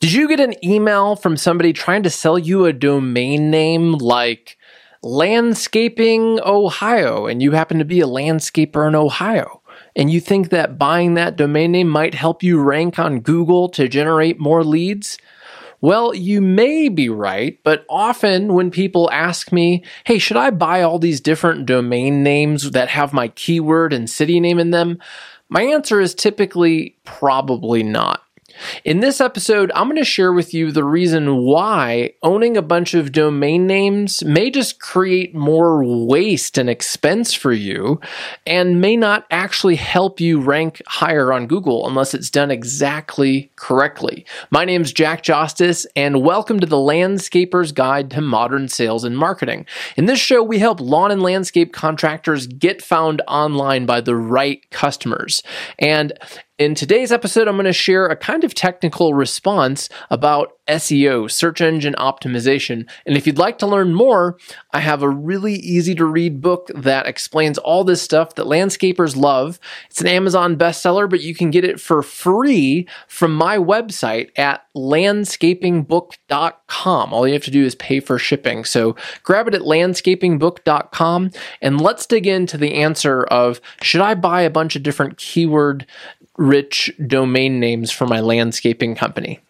Did you get an email from somebody trying to sell you a domain name like Landscaping Ohio and you happen to be a landscaper in Ohio? And you think that buying that domain name might help you rank on Google to generate more leads? Well, you may be right, but often when people ask me, hey, should I buy all these different domain names that have my keyword and city name in them? My answer is typically probably not. In this episode, I'm going to share with you the reason why owning a bunch of domain names may just create more waste and expense for you and may not actually help you rank higher on Google unless it's done exactly correctly. My name is Jack Justice, and welcome to the Landscaper's Guide to Modern Sales and Marketing. In this show, we help lawn and landscape contractors get found online by the right customers. And in today's episode, I'm going to share a kind of technical response about SEO, search engine optimization. And if you'd like to learn more, I have a really easy to read book that explains all this stuff that landscapers love. It's an Amazon bestseller, but you can get it for free from my website at landscapingbook.com. All you have to do is pay for shipping. So grab it at landscapingbook.com and let's dig into the answer of should I buy a bunch of different keyword rich domain names for my landscaping company?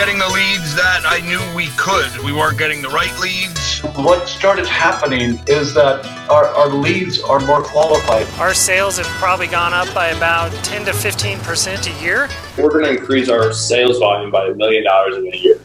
We weren't getting the leads that I knew we could. We weren't getting the right leads. What started happening is that our, our leads are more qualified. Our sales have probably gone up by about 10 to 15% a year. We're going to increase our sales volume by a million dollars in a year.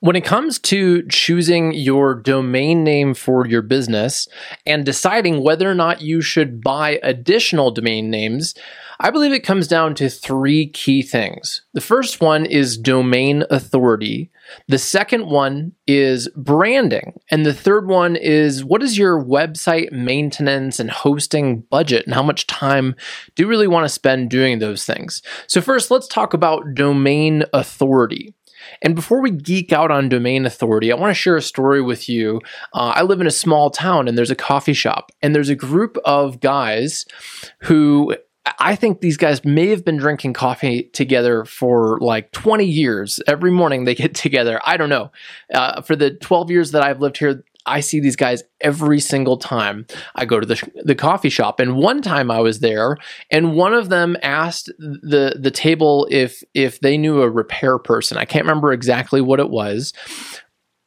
When it comes to choosing your domain name for your business and deciding whether or not you should buy additional domain names, I believe it comes down to three key things. The first one is domain authority. The second one is branding. And the third one is what is your website maintenance and hosting budget and how much time do you really want to spend doing those things? So, first, let's talk about domain authority. And before we geek out on domain authority, I want to share a story with you. Uh, I live in a small town and there's a coffee shop, and there's a group of guys who I think these guys may have been drinking coffee together for like 20 years. Every morning they get together. I don't know. Uh, for the 12 years that I've lived here, I see these guys every single time I go to the, the coffee shop. And one time I was there, and one of them asked the the table if if they knew a repair person. I can't remember exactly what it was.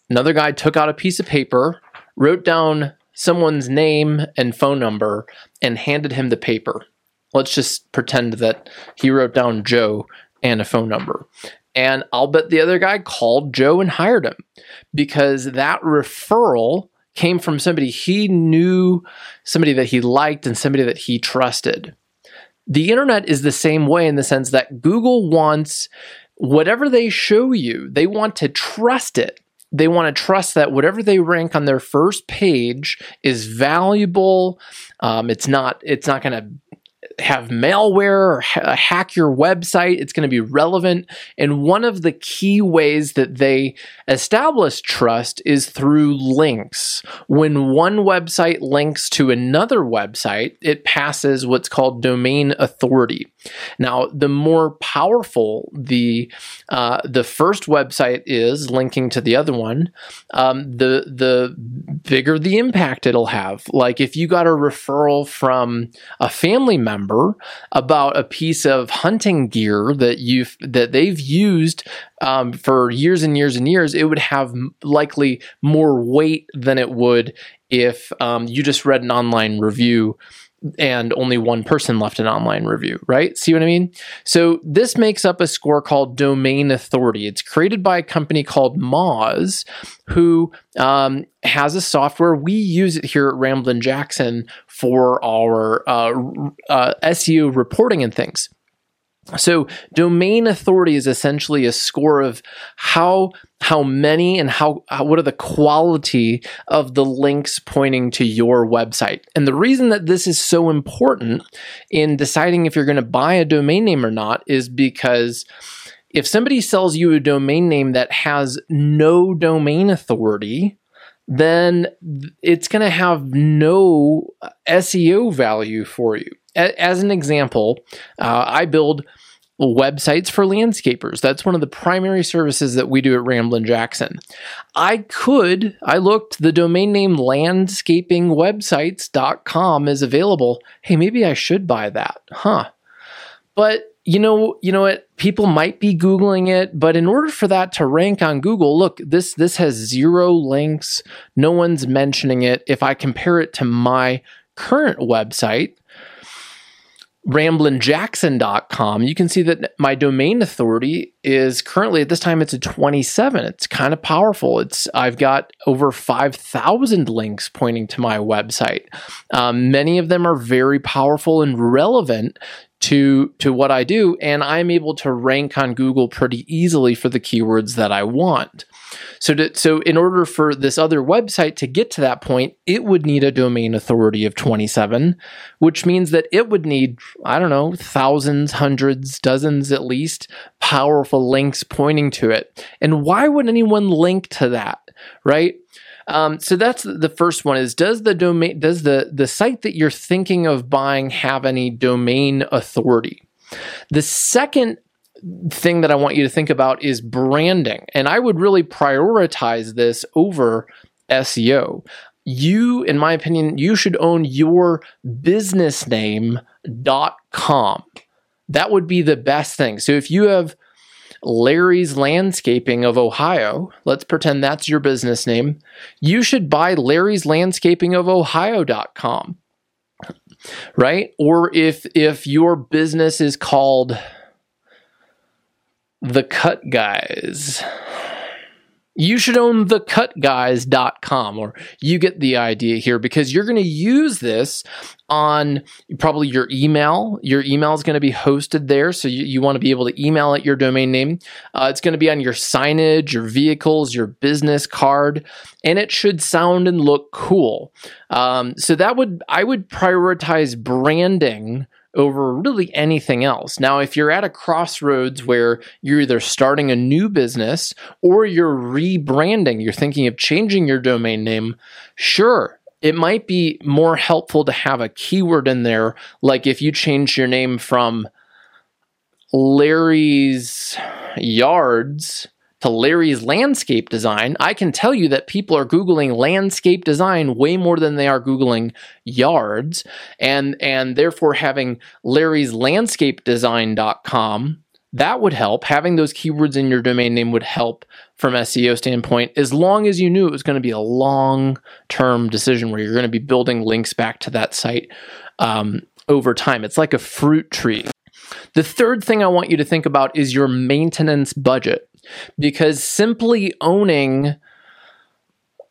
Another guy took out a piece of paper, wrote down someone's name and phone number, and handed him the paper. Let's just pretend that he wrote down Joe and a phone number. And I'll bet the other guy called Joe and hired him because that referral came from somebody he knew, somebody that he liked, and somebody that he trusted. The internet is the same way in the sense that Google wants whatever they show you, they want to trust it. They want to trust that whatever they rank on their first page is valuable. Um, it's not. It's not going to have malware or ha- uh, hack your website. It's going to be relevant. And one of the key ways that they establish trust is through links. When one website links to another website, it passes what's called domain authority. Now, the more powerful the uh, the first website is linking to the other one, um, the the bigger the impact it'll have. Like if you got a referral from a family member about a piece of hunting gear that you that they've used um, for years and years and years, it would have likely more weight than it would if um, you just read an online review and only one person left an online review, right? See what I mean? So this makes up a score called domain authority. It's created by a company called Moz, who um, has a software. We use it here at Ramblin' Jackson for our uh, uh, SEO reporting and things. So domain authority is essentially a score of how how many and how, how, what are the quality of the links pointing to your website. And the reason that this is so important in deciding if you're going to buy a domain name or not is because if somebody sells you a domain name that has no domain authority, then it's going to have no SEO value for you. As an example, uh, I build websites for landscapers. That's one of the primary services that we do at Ramblin' Jackson. I could, I looked, the domain name landscapingwebsites.com is available. Hey, maybe I should buy that. Huh. But you know, you know what? People might be googling it, but in order for that to rank on Google, look, this this has zero links. No one's mentioning it. If I compare it to my current website, ramblinjackson.com, you can see that my domain authority is currently at this time it's a 27. It's kind of powerful. It's I've got over 5,000 links pointing to my website. Um, many of them are very powerful and relevant to to what I do and I'm able to rank on Google pretty easily for the keywords that I want. So to, so in order for this other website to get to that point, it would need a domain authority of 27, which means that it would need I don't know, thousands, hundreds, dozens at least powerful links pointing to it. And why would anyone link to that, right? Um, so that's the first one is does the domain does the the site that you're thinking of buying have any domain authority? The second thing that I want you to think about is branding. And I would really prioritize this over SEO. You, in my opinion, you should own your business name.com. That would be the best thing. So if you have Larry's Landscaping of Ohio. Let's pretend that's your business name. You should buy Larry's Landscaping of Ohio.com. Right? Or if if your business is called The Cut Guys, you should own thecutguys.com or you get the idea here because you're going to use this on probably your email. Your email is going to be hosted there. So you, you want to be able to email it your domain name. Uh, it's going to be on your signage, your vehicles, your business card, and it should sound and look cool. Um, so that would, I would prioritize branding over really anything else. Now, if you're at a crossroads where you're either starting a new business or you're rebranding, you're thinking of changing your domain name, sure, it might be more helpful to have a keyword in there. Like if you change your name from Larry's Yards to Larry's landscape design, I can tell you that people are Googling landscape design way more than they are Googling yards. And, and therefore having Larry's landscape design.com, that would help. Having those keywords in your domain name would help from SEO standpoint, as long as you knew it was going to be a long term decision where you're going to be building links back to that site um, over time. It's like a fruit tree. The third thing I want you to think about is your maintenance budget because simply owning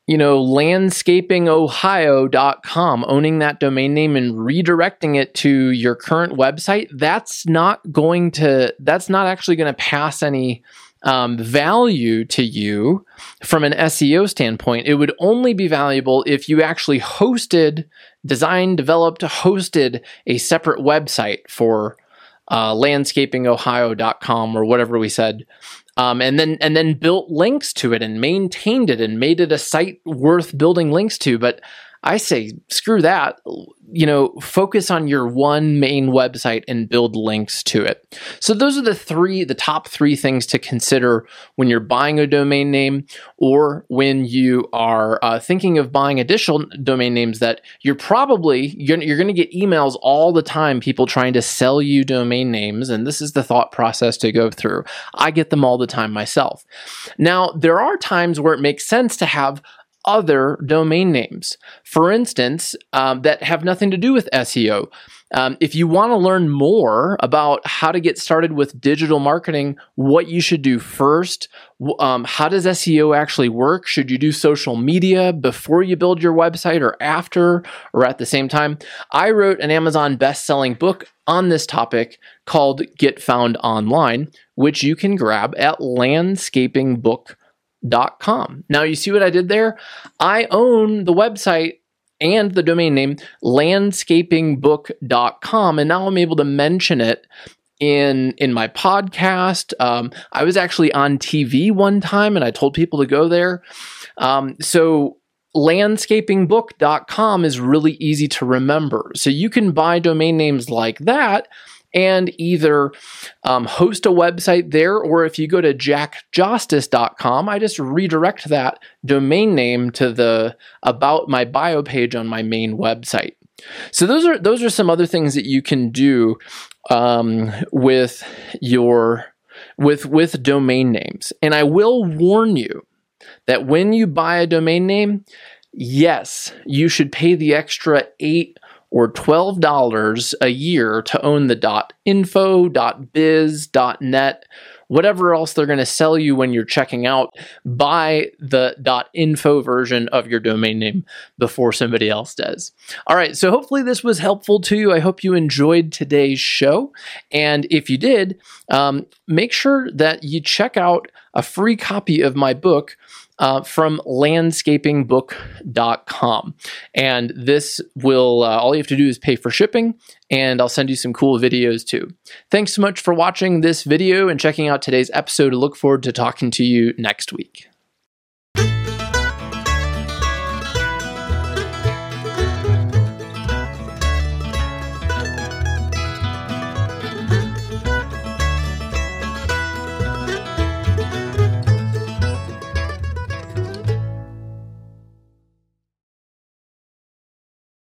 you know landscapingohio.com owning that domain name and redirecting it to your current website that's not going to that's not actually going to pass any um, value to you from an SEO standpoint. It would only be valuable if you actually hosted, designed, developed, hosted a separate website for uh, landscapingohio.com or whatever we said um, and then and then built links to it and maintained it and made it a site worth building links to. But I say screw that. You know, focus on your one main website and build links to it. So those are the three, the top three things to consider when you're buying a domain name or when you are uh, thinking of buying additional domain names that you're probably you're, you're going to get emails all the time, people trying to sell you domain names, and this is the thought process to go through. I get them all the time myself. Now there are times where it makes sense to have other domain names, for instance, um, that have nothing to do with SEO. Um, if you want to learn more about how to get started with digital marketing, what you should do first, um, how does SEO actually work? Should you do social media before you build your website or after or at the same time? I wrote an Amazon best selling book on this topic called Get Found Online, which you can grab at landscapingbook.com com. Now, you see what I did there? I own the website and the domain name landscapingbook.com, and now I'm able to mention it in in my podcast. Um, I was actually on TV one time, and I told people to go there. Um, so landscapingbook.com is really easy to remember. So you can buy domain names like that and either um, host a website there, or if you go to jackjustice.com, I just redirect that domain name to the about my bio page on my main website. So those are those are some other things that you can do um, with your with with domain names. And I will warn you that when you buy a domain name, yes, you should pay the extra eight or $12 a year to own the .info, .biz, .net, whatever else they're going to sell you when you're checking out, buy the .info version of your domain name before somebody else does. All right, so hopefully this was helpful to you. I hope you enjoyed today's show. And if you did, um, make sure that you check out a free copy of my book, uh, from landscapingbook.com. And this will, uh, all you have to do is pay for shipping, and I'll send you some cool videos too. Thanks so much for watching this video and checking out today's episode. I look forward to talking to you next week.